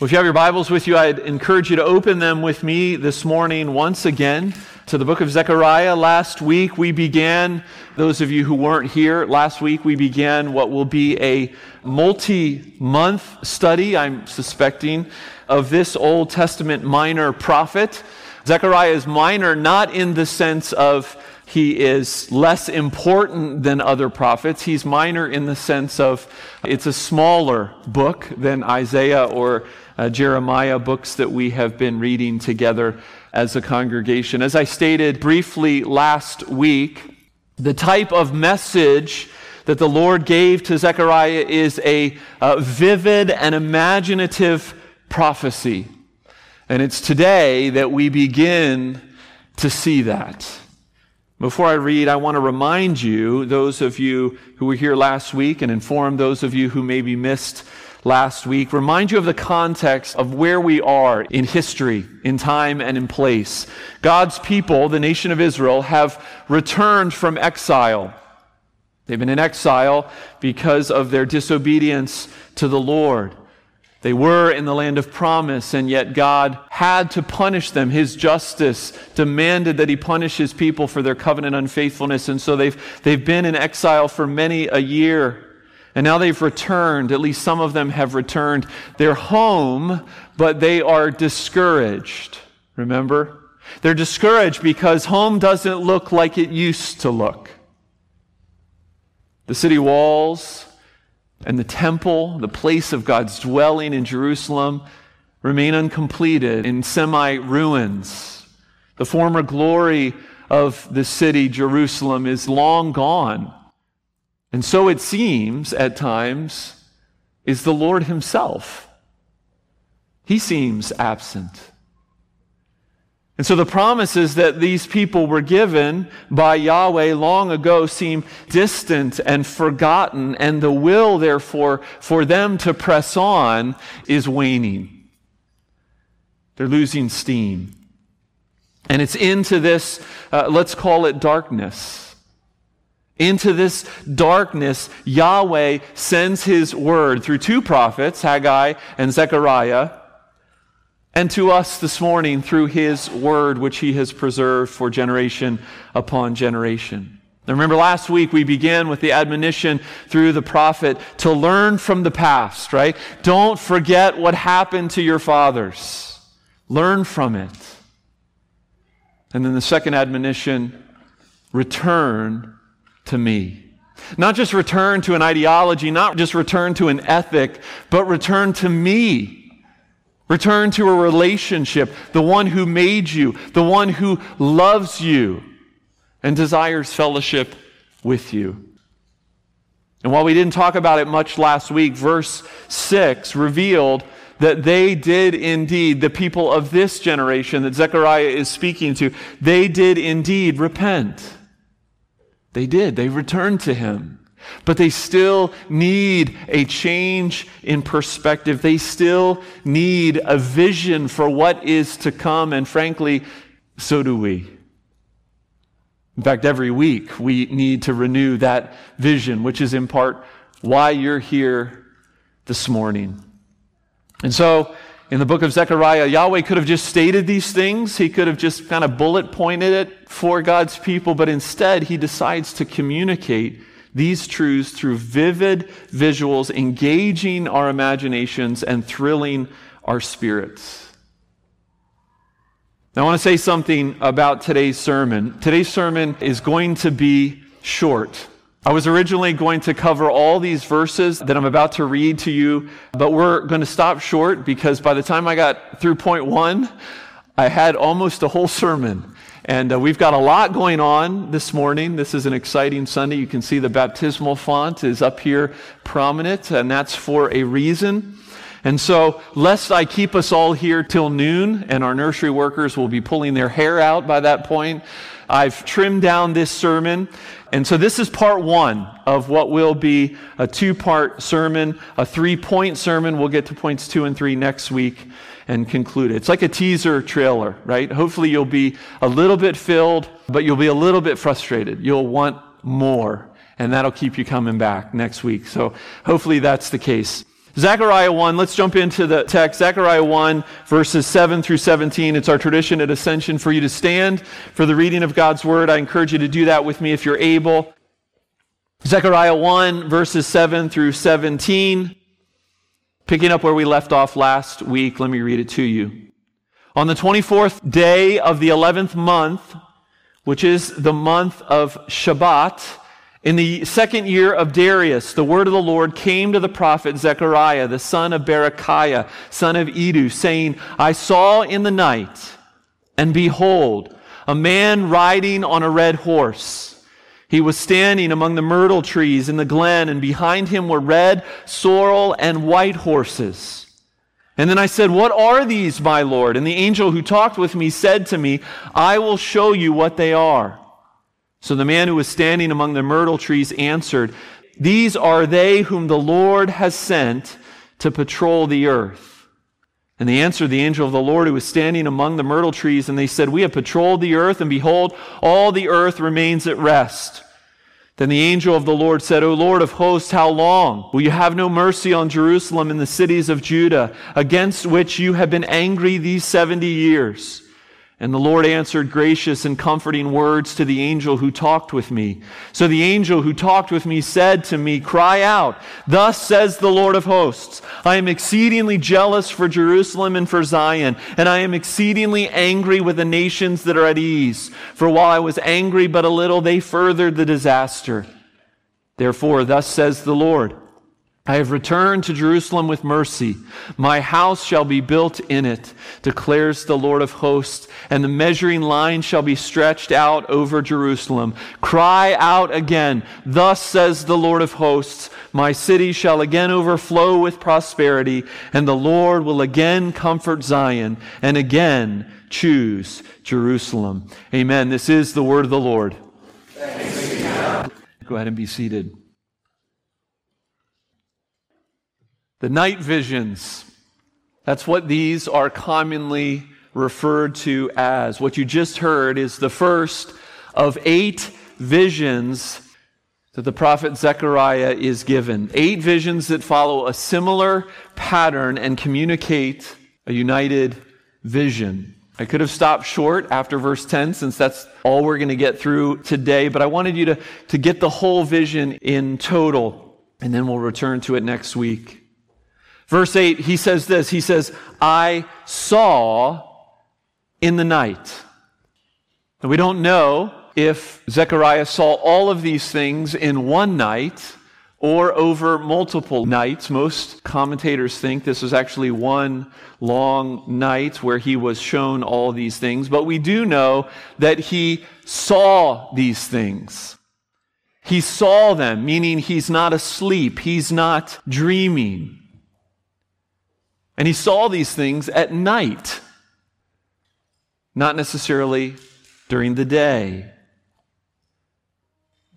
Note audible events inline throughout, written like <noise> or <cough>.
Well, if you have your Bibles with you, I'd encourage you to open them with me this morning once again to the book of Zechariah. Last week we began, those of you who weren't here, last week we began what will be a multi month study, I'm suspecting, of this Old Testament minor prophet. Zechariah is minor not in the sense of he is less important than other prophets. He's minor in the sense of it's a smaller book than Isaiah or uh, Jeremiah, books that we have been reading together as a congregation. As I stated briefly last week, the type of message that the Lord gave to Zechariah is a uh, vivid and imaginative prophecy. And it's today that we begin to see that. Before I read, I want to remind you, those of you who were here last week, and inform those of you who maybe missed last week, remind you of the context of where we are in history, in time, and in place. God's people, the nation of Israel, have returned from exile. They've been in exile because of their disobedience to the Lord. They were in the land of promise, and yet God had to punish them. His justice demanded that He punish His people for their covenant unfaithfulness. And so they've, they've been in exile for many a year. And now they've returned. At least some of them have returned. They're home, but they are discouraged. Remember? They're discouraged because home doesn't look like it used to look. The city walls, and the temple, the place of God's dwelling in Jerusalem, remain uncompleted in semi ruins. The former glory of the city, Jerusalem, is long gone. And so it seems at times is the Lord Himself. He seems absent. And so the promises that these people were given by Yahweh long ago seem distant and forgotten, and the will, therefore, for them to press on is waning. They're losing steam. And it's into this, uh, let's call it darkness. Into this darkness, Yahweh sends his word through two prophets, Haggai and Zechariah, and to us this morning through his word, which he has preserved for generation upon generation. Now remember, last week we began with the admonition through the prophet to learn from the past, right? Don't forget what happened to your fathers, learn from it. And then the second admonition return to me. Not just return to an ideology, not just return to an ethic, but return to me Return to a relationship, the one who made you, the one who loves you and desires fellowship with you. And while we didn't talk about it much last week, verse 6 revealed that they did indeed, the people of this generation that Zechariah is speaking to, they did indeed repent. They did. They returned to him. But they still need a change in perspective. They still need a vision for what is to come. And frankly, so do we. In fact, every week we need to renew that vision, which is in part why you're here this morning. And so, in the book of Zechariah, Yahweh could have just stated these things. He could have just kind of bullet pointed it for God's people, but instead he decides to communicate these truths through vivid visuals, engaging our imaginations and thrilling our spirits. Now, I want to say something about today's sermon. Today's sermon is going to be short. I was originally going to cover all these verses that I'm about to read to you, but we're going to stop short because by the time I got through point one, I had almost a whole sermon. And uh, we've got a lot going on this morning. This is an exciting Sunday. You can see the baptismal font is up here prominent, and that's for a reason. And so, lest I keep us all here till noon, and our nursery workers will be pulling their hair out by that point, I've trimmed down this sermon. And so, this is part one of what will be a two part sermon, a three point sermon. We'll get to points two and three next week and conclude it. It's like a teaser trailer, right? Hopefully you'll be a little bit filled, but you'll be a little bit frustrated. You'll want more, and that'll keep you coming back next week. So hopefully that's the case. Zechariah 1, let's jump into the text. Zechariah 1, verses 7 through 17. It's our tradition at Ascension for you to stand for the reading of God's word. I encourage you to do that with me if you're able. Zechariah 1, verses 7 through 17. Picking up where we left off last week, let me read it to you. On the 24th day of the 11th month, which is the month of Shebat, in the second year of Darius, the word of the Lord came to the prophet Zechariah, the son of Berechiah, son of Iddo, saying, I saw in the night, and behold, a man riding on a red horse. He was standing among the myrtle trees in the glen, and behind him were red, sorrel, and white horses. And then I said, What are these, my Lord? And the angel who talked with me said to me, I will show you what they are. So the man who was standing among the myrtle trees answered, These are they whom the Lord has sent to patrol the earth. And they answered the angel of the Lord who was standing among the myrtle trees, and they said, We have patrolled the earth, and behold, all the earth remains at rest. Then the angel of the Lord said, O Lord of hosts, how long will you have no mercy on Jerusalem and the cities of Judah, against which you have been angry these seventy years? And the Lord answered gracious and comforting words to the angel who talked with me. So the angel who talked with me said to me, Cry out, thus says the Lord of hosts, I am exceedingly jealous for Jerusalem and for Zion, and I am exceedingly angry with the nations that are at ease. For while I was angry but a little, they furthered the disaster. Therefore, thus says the Lord, I have returned to Jerusalem with mercy. My house shall be built in it, declares the Lord of hosts, and the measuring line shall be stretched out over Jerusalem. Cry out again. Thus says the Lord of hosts, my city shall again overflow with prosperity, and the Lord will again comfort Zion and again choose Jerusalem. Amen. This is the word of the Lord. Go ahead and be seated. The night visions. That's what these are commonly referred to as. What you just heard is the first of eight visions that the prophet Zechariah is given. Eight visions that follow a similar pattern and communicate a united vision. I could have stopped short after verse 10 since that's all we're going to get through today, but I wanted you to, to get the whole vision in total, and then we'll return to it next week. Verse 8, he says this He says, I saw in the night. And we don't know if Zechariah saw all of these things in one night or over multiple nights. Most commentators think this was actually one long night where he was shown all these things. But we do know that he saw these things. He saw them, meaning he's not asleep, he's not dreaming. And he saw these things at night, not necessarily during the day.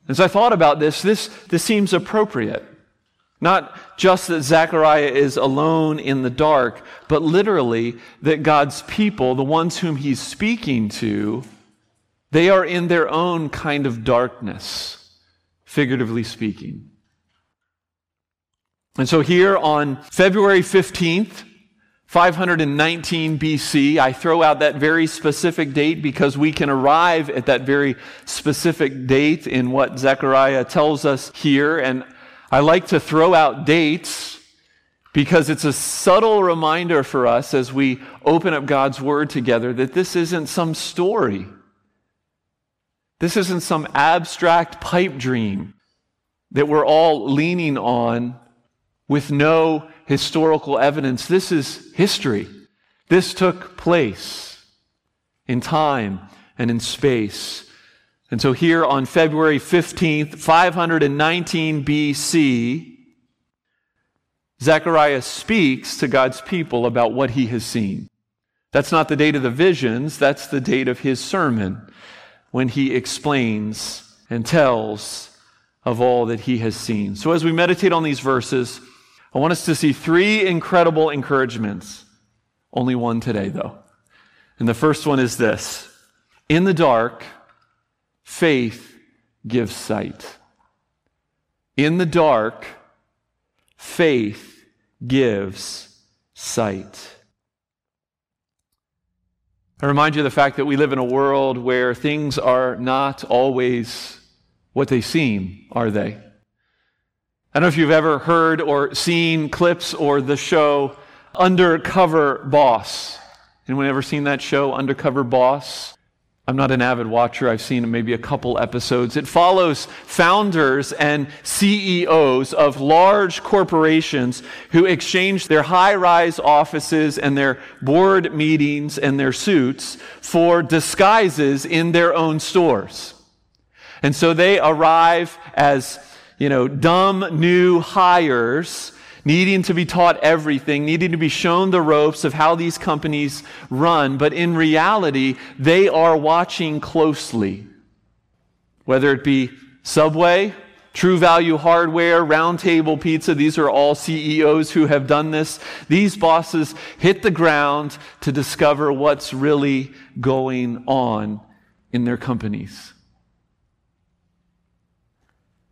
As I thought about this, this, this seems appropriate. Not just that Zechariah is alone in the dark, but literally that God's people, the ones whom he's speaking to, they are in their own kind of darkness, figuratively speaking. And so here on February 15th, 519 BC. I throw out that very specific date because we can arrive at that very specific date in what Zechariah tells us here. And I like to throw out dates because it's a subtle reminder for us as we open up God's Word together that this isn't some story. This isn't some abstract pipe dream that we're all leaning on with no historical evidence. This is history. This took place in time and in space. And so here on February 15th, 519 BC, Zechariah speaks to God's people about what he has seen. That's not the date of the visions, that's the date of his sermon when he explains and tells of all that he has seen. So as we meditate on these verses, I want us to see three incredible encouragements. Only one today, though. And the first one is this In the dark, faith gives sight. In the dark, faith gives sight. I remind you of the fact that we live in a world where things are not always what they seem, are they? I don't know if you've ever heard or seen clips or the show Undercover Boss. Anyone ever seen that show, Undercover Boss? I'm not an avid watcher. I've seen maybe a couple episodes. It follows founders and CEOs of large corporations who exchange their high rise offices and their board meetings and their suits for disguises in their own stores. And so they arrive as, you know, dumb new hires needing to be taught everything, needing to be shown the ropes of how these companies run, but in reality, they are watching closely. Whether it be Subway, True Value Hardware, Roundtable Pizza, these are all CEOs who have done this. These bosses hit the ground to discover what's really going on in their companies.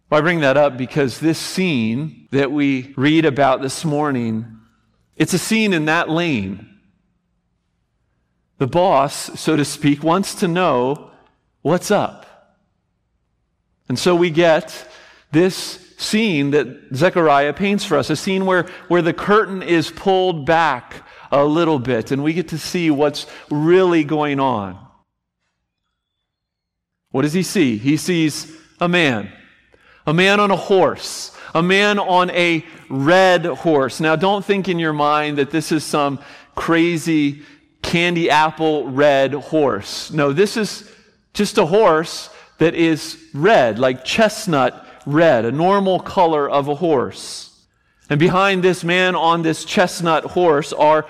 Well, I bring that up because this scene that we read about this morning, it's a scene in that lane. The boss, so to speak, wants to know what's up. And so we get this scene that Zechariah paints for us, a scene where, where the curtain is pulled back a little bit and we get to see what's really going on. What does he see? He sees a man a man on a horse, a man on a red horse. Now, don't think in your mind that this is some crazy candy apple red horse. No, this is just a horse that is red, like chestnut red, a normal color of a horse. And behind this man on this chestnut horse are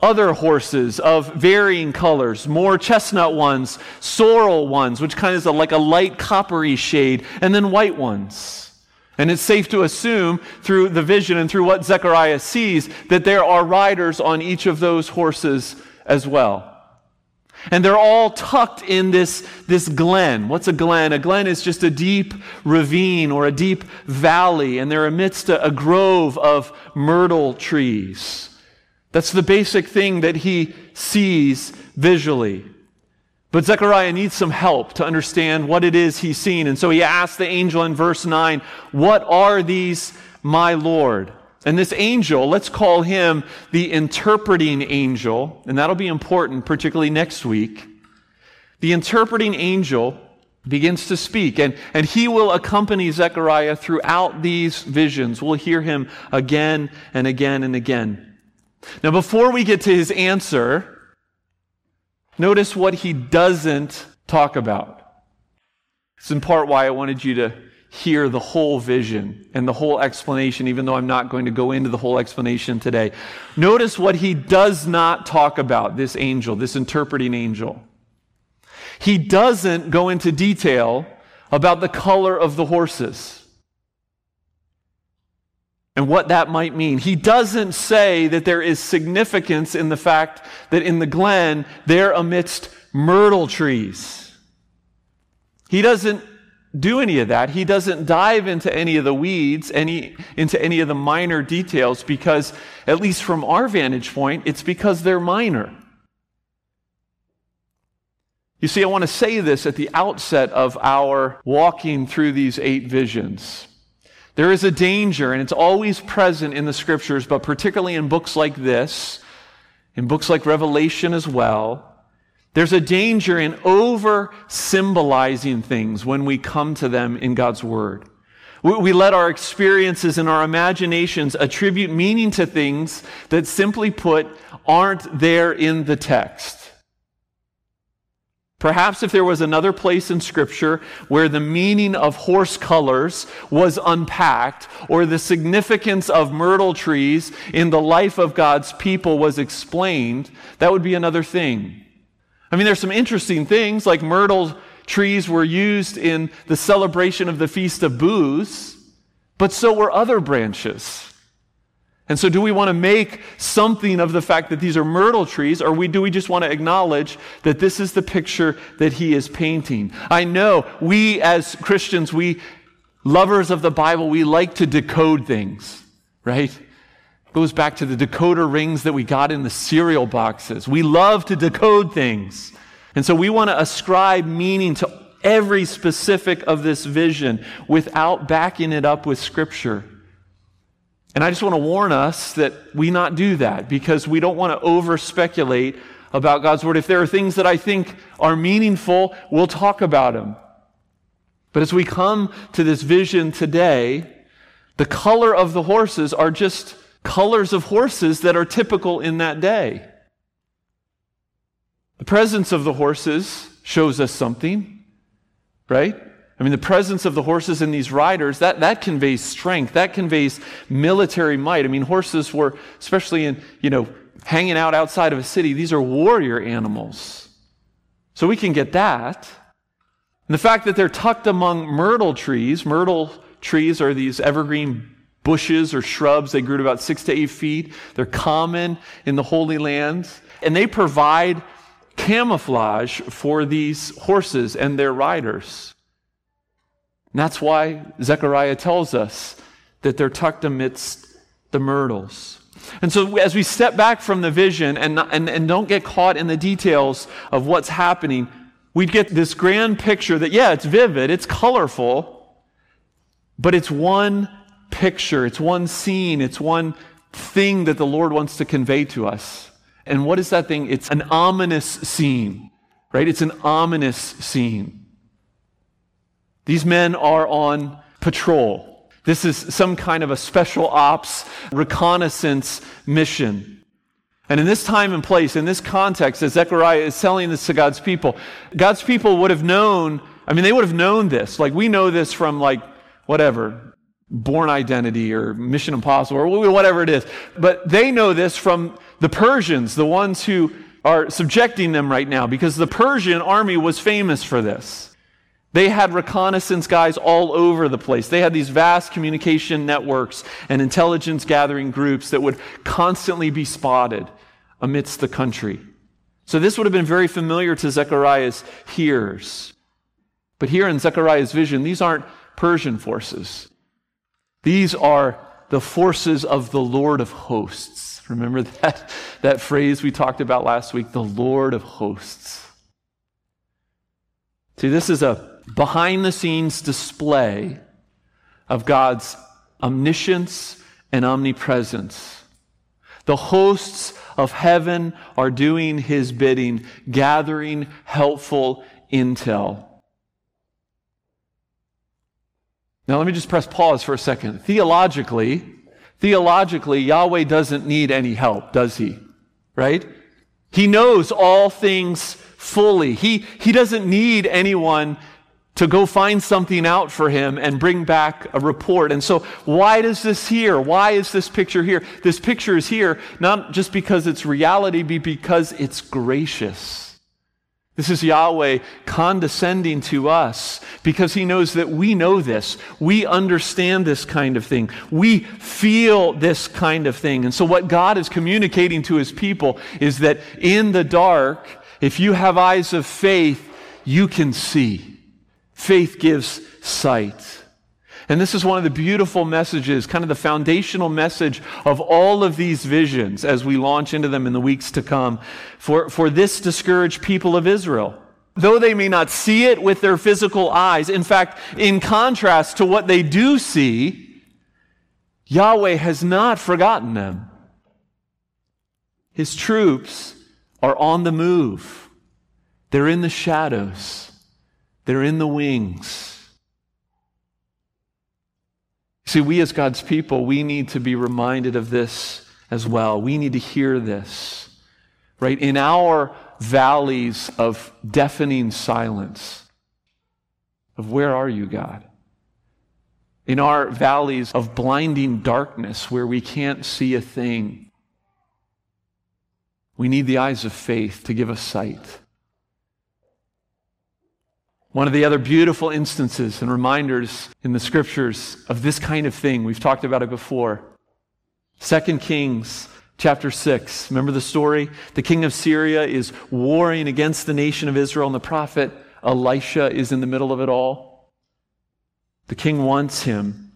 other horses of varying colors, more chestnut ones, sorrel ones, which kind of is a, like a light coppery shade, and then white ones. And it's safe to assume through the vision and through what Zechariah sees that there are riders on each of those horses as well. And they're all tucked in this, this glen. What's a glen? A glen is just a deep ravine or a deep valley, and they're amidst a, a grove of myrtle trees. That's the basic thing that he sees visually. But Zechariah needs some help to understand what it is he's seen. And so he asks the angel in verse 9, What are these, my Lord? And this angel, let's call him the interpreting angel, and that'll be important, particularly next week. The interpreting angel begins to speak, and, and he will accompany Zechariah throughout these visions. We'll hear him again and again and again. Now, before we get to his answer, notice what he doesn't talk about. It's in part why I wanted you to hear the whole vision and the whole explanation, even though I'm not going to go into the whole explanation today. Notice what he does not talk about, this angel, this interpreting angel. He doesn't go into detail about the color of the horses and what that might mean. He doesn't say that there is significance in the fact that in the glen, they're amidst myrtle trees. He doesn't do any of that. He doesn't dive into any of the weeds, any, into any of the minor details, because, at least from our vantage point, it's because they're minor. You see, I want to say this at the outset of our walking through these eight visions. There is a danger, and it's always present in the scriptures, but particularly in books like this, in books like Revelation as well. There's a danger in over symbolizing things when we come to them in God's Word. We, we let our experiences and our imaginations attribute meaning to things that simply put aren't there in the text. Perhaps if there was another place in Scripture where the meaning of horse colors was unpacked, or the significance of myrtle trees in the life of God's people was explained, that would be another thing. I mean, there's some interesting things, like myrtle trees were used in the celebration of the Feast of Booths, but so were other branches. And so, do we want to make something of the fact that these are myrtle trees, or we, do we just want to acknowledge that this is the picture that he is painting? I know we as Christians, we lovers of the Bible, we like to decode things, right? Goes back to the decoder rings that we got in the cereal boxes. We love to decode things. And so we want to ascribe meaning to every specific of this vision without backing it up with Scripture. And I just want to warn us that we not do that because we don't want to over speculate about God's Word. If there are things that I think are meaningful, we'll talk about them. But as we come to this vision today, the color of the horses are just colors of horses that are typical in that day. The presence of the horses shows us something, right? I mean, the presence of the horses and these riders, that, that conveys strength. That conveys military might. I mean, horses were, especially in, you know, hanging out outside of a city, these are warrior animals. So we can get that. And the fact that they're tucked among myrtle trees, myrtle trees are these evergreen bushes or shrubs. They grew to about six to eight feet. They're common in the Holy Land. And they provide camouflage for these horses and their riders. And that's why Zechariah tells us that they're tucked amidst the myrtles. And so, as we step back from the vision and, and, and don't get caught in the details of what's happening, we get this grand picture that, yeah, it's vivid, it's colorful, but it's one picture, it's one scene, it's one thing that the Lord wants to convey to us. And what is that thing? It's an ominous scene, right? It's an ominous scene. These men are on patrol. This is some kind of a special ops reconnaissance mission. And in this time and place, in this context, as Zechariah is telling this to God's people, God's people would have known, I mean, they would have known this. Like, we know this from, like, whatever, Bourne Identity or Mission Impossible or whatever it is. But they know this from the Persians, the ones who are subjecting them right now, because the Persian army was famous for this. They had reconnaissance guys all over the place. They had these vast communication networks and intelligence gathering groups that would constantly be spotted amidst the country. So this would have been very familiar to Zechariah's hearers. But here in Zechariah's vision, these aren't Persian forces. These are the forces of the Lord of hosts. Remember <laughs> that, that phrase we talked about last week? The Lord of hosts. See, this is a behind the scenes display of God's omniscience and omnipresence. The hosts of heaven are doing his bidding, gathering helpful intel. Now, let me just press pause for a second. Theologically, theologically, Yahweh doesn't need any help, does he? Right? He knows all things fully. He, he doesn't need anyone to go find something out for him and bring back a report. And so, why does this here? Why is this picture here? This picture is here not just because it's reality, but because it's gracious. This is Yahweh condescending to us because he knows that we know this. We understand this kind of thing. We feel this kind of thing. And so, what God is communicating to his people is that in the dark, if you have eyes of faith, you can see. Faith gives sight. And this is one of the beautiful messages, kind of the foundational message of all of these visions as we launch into them in the weeks to come for, for this discouraged people of Israel. Though they may not see it with their physical eyes, in fact, in contrast to what they do see, Yahweh has not forgotten them. His troops are on the move. They're in the shadows. They're in the wings. See, we as God's people, we need to be reminded of this as well. We need to hear this, right? In our valleys of deafening silence, of where are you, God? In our valleys of blinding darkness where we can't see a thing, we need the eyes of faith to give us sight. One of the other beautiful instances and reminders in the scriptures of this kind of thing, we've talked about it before. 2 Kings chapter 6. Remember the story? The king of Syria is warring against the nation of Israel, and the prophet Elisha is in the middle of it all. The king wants him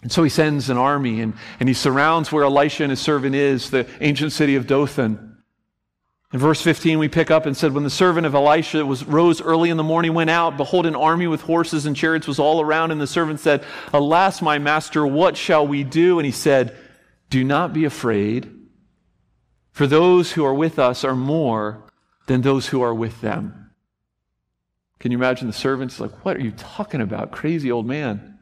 And so he sends an army and, and he surrounds where Elisha and his servant is, the ancient city of Dothan. In verse 15, we pick up and said, When the servant of Elisha was, rose early in the morning, went out, behold, an army with horses and chariots was all around. And the servant said, Alas, my master, what shall we do? And he said, Do not be afraid, for those who are with us are more than those who are with them. Can you imagine the servants like, What are you talking about? Crazy old man.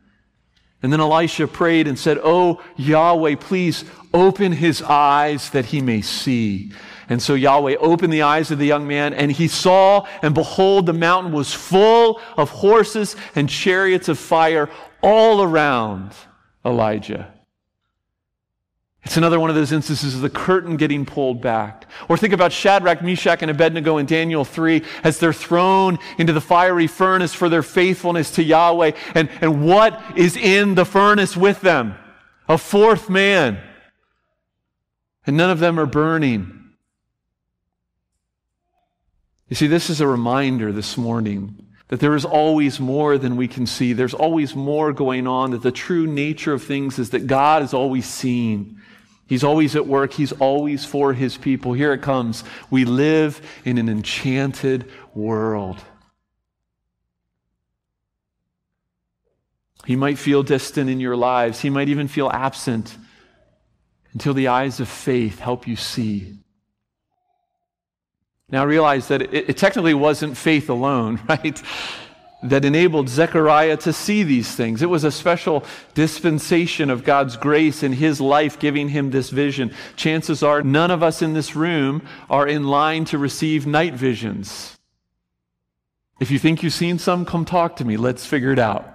And then Elisha prayed and said, Oh, Yahweh, please open his eyes that he may see. And so Yahweh opened the eyes of the young man, and he saw, and behold, the mountain was full of horses and chariots of fire all around Elijah. It's another one of those instances of the curtain getting pulled back. Or think about Shadrach, Meshach, and Abednego in Daniel 3 as they're thrown into the fiery furnace for their faithfulness to Yahweh. And, and what is in the furnace with them? A fourth man. And none of them are burning. You see, this is a reminder this morning that there is always more than we can see. There's always more going on, that the true nature of things is that God is always seen. He's always at work. He's always for his people. Here it comes. We live in an enchanted world. He might feel distant in your lives. He might even feel absent until the eyes of faith help you see. Now realize that it, it technically wasn't faith alone, <laughs> right? That enabled Zechariah to see these things. It was a special dispensation of God's grace in his life, giving him this vision. Chances are none of us in this room are in line to receive night visions. If you think you've seen some, come talk to me. Let's figure it out.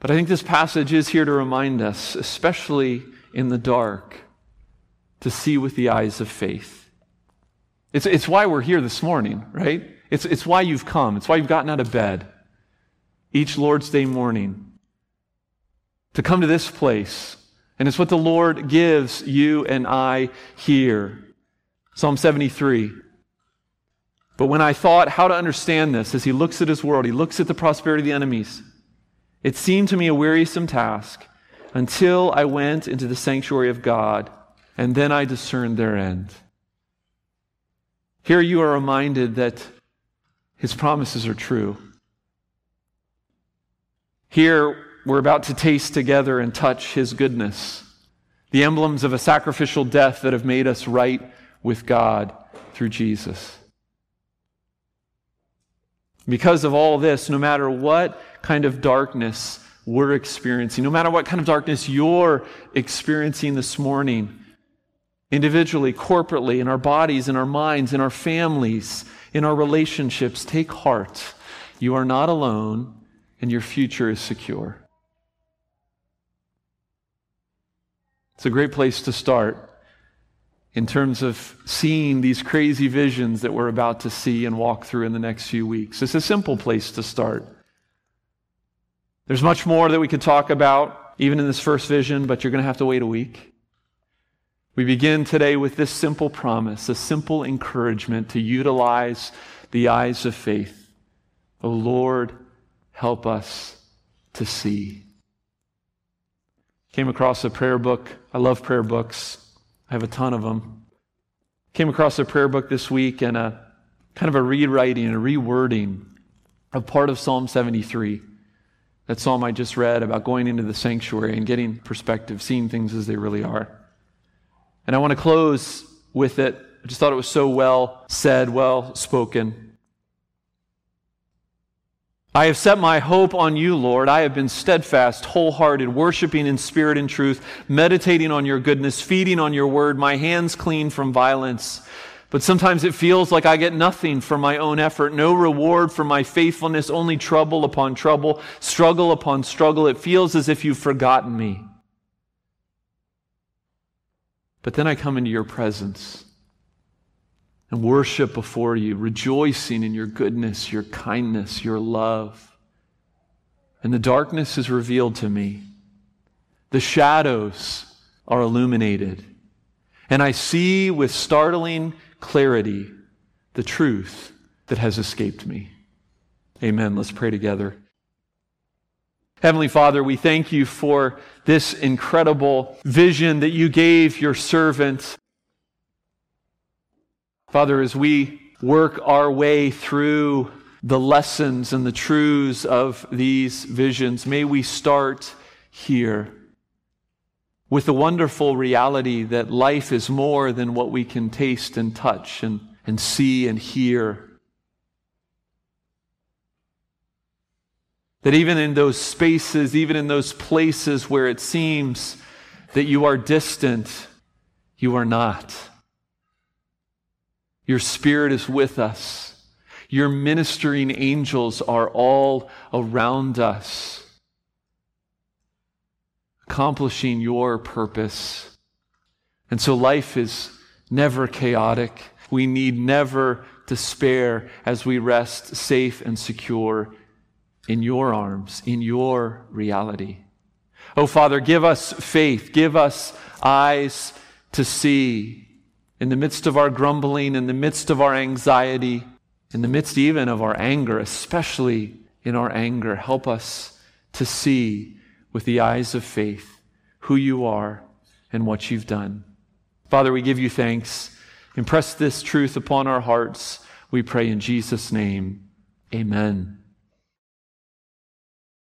But I think this passage is here to remind us, especially in the dark, to see with the eyes of faith. It's, it's why we're here this morning, right? It's, it's why you've come. It's why you've gotten out of bed each Lord's Day morning to come to this place. And it's what the Lord gives you and I here. Psalm 73. But when I thought how to understand this, as he looks at his world, he looks at the prosperity of the enemies, it seemed to me a wearisome task until I went into the sanctuary of God and then I discerned their end. Here you are reminded that his promises are true. Here we're about to taste together and touch his goodness, the emblems of a sacrificial death that have made us right with God through Jesus. Because of all this, no matter what kind of darkness we're experiencing, no matter what kind of darkness you're experiencing this morning, individually, corporately, in our bodies, in our minds, in our families, in our relationships, take heart. You are not alone, and your future is secure. It's a great place to start in terms of seeing these crazy visions that we're about to see and walk through in the next few weeks. It's a simple place to start. There's much more that we could talk about, even in this first vision, but you're going to have to wait a week. We begin today with this simple promise, a simple encouragement to utilize the eyes of faith. O oh Lord, help us to see. Came across a prayer book. I love prayer books. I have a ton of them. Came across a prayer book this week and a kind of a rewriting a rewording of part of Psalm 73. That psalm I just read about going into the sanctuary and getting perspective, seeing things as they really are. And I want to close with it. I just thought it was so well said, well spoken. I have set my hope on you, Lord. I have been steadfast, wholehearted, worshiping in spirit and truth, meditating on your goodness, feeding on your word, my hands clean from violence. But sometimes it feels like I get nothing for my own effort, no reward for my faithfulness, only trouble upon trouble, struggle upon struggle. It feels as if you've forgotten me. But then I come into your presence and worship before you, rejoicing in your goodness, your kindness, your love. And the darkness is revealed to me. The shadows are illuminated. And I see with startling clarity the truth that has escaped me. Amen. Let's pray together. Heavenly Father, we thank you for this incredible vision that you gave your servant. Father, as we work our way through the lessons and the truths of these visions, may we start here with the wonderful reality that life is more than what we can taste and touch and, and see and hear. That even in those spaces, even in those places where it seems that you are distant, you are not. Your Spirit is with us. Your ministering angels are all around us, accomplishing your purpose. And so life is never chaotic. We need never despair as we rest safe and secure in your arms, in your reality. Oh, Father, give us faith, give us eyes to see in the midst of our grumbling, in the midst of our anxiety, in the midst even of our anger, especially in our anger. Help us to see with the eyes of faith who you are and what you've done. Father, we give you thanks. Impress this truth upon our hearts. We pray in Jesus' name. Amen.